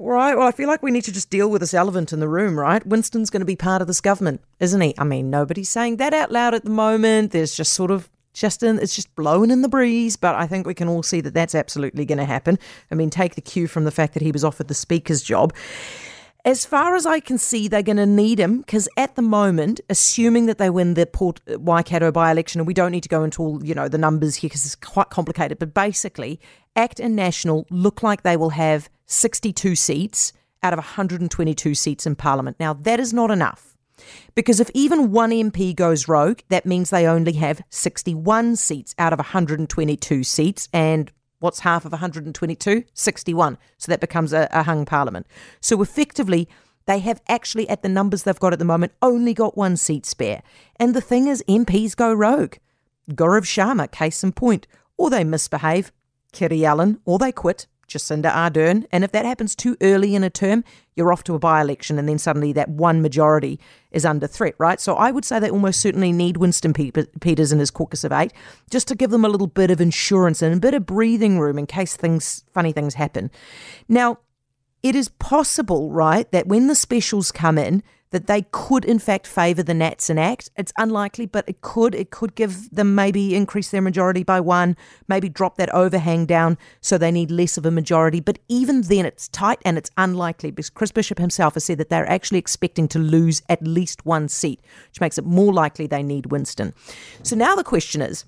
Right. Well, I feel like we need to just deal with this elephant in the room, right? Winston's going to be part of this government, isn't he? I mean, nobody's saying that out loud at the moment. There's just sort of just in, it's just blowing in the breeze, but I think we can all see that that's absolutely going to happen. I mean, take the cue from the fact that he was offered the speaker's job. As far as I can see, they're going to need him because at the moment, assuming that they win the Port Waikato by-election, and we don't need to go into all you know the numbers here because it's quite complicated, but basically, ACT and National look like they will have 62 seats out of 122 seats in Parliament. Now that is not enough. Because if even one MP goes rogue, that means they only have 61 seats out of 122 seats. And what's half of 122? 61. So that becomes a, a hung parliament. So effectively, they have actually, at the numbers they've got at the moment, only got one seat spare. And the thing is, MPs go rogue. Gaurav Sharma, case in point. Or they misbehave, Kiri Allan, or they quit, Jacinda Ardern. And if that happens too early in a term, you're off to a by election, and then suddenly that one majority is under threat, right? So I would say they almost certainly need Winston Peters and his caucus of eight just to give them a little bit of insurance and a bit of breathing room in case things, funny things happen. Now, it is possible, right, that when the specials come in, that they could in fact favour the Nats and Act. It's unlikely, but it could. It could give them maybe increase their majority by one, maybe drop that overhang down so they need less of a majority. But even then, it's tight and it's unlikely because Chris Bishop himself has said that they're actually expecting to lose at least one seat, which makes it more likely they need Winston. So now the question is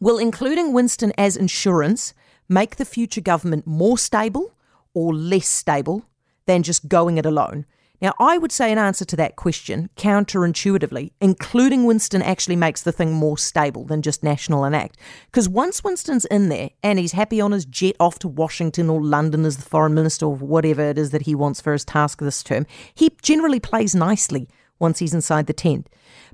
will including Winston as insurance make the future government more stable or less stable than just going it alone? Now, I would say, in answer to that question, counterintuitively, including Winston actually makes the thing more stable than just National and Act. Because once Winston's in there and he's happy on his jet off to Washington or London as the foreign minister or whatever it is that he wants for his task this term, he generally plays nicely once he's inside the tent.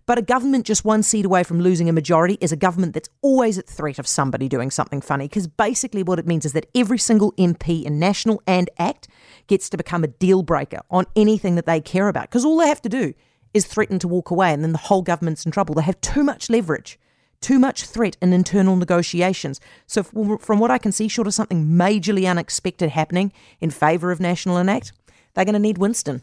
But a government just one seat away from losing a majority is a government that's always at threat of somebody doing something funny. Because basically, what it means is that every single MP in National and Act gets to become a deal breaker on anything that they care about. Because all they have to do is threaten to walk away, and then the whole government's in trouble. They have too much leverage, too much threat in internal negotiations. So, from what I can see, short of something majorly unexpected happening in favour of National and Act, they're going to need Winston.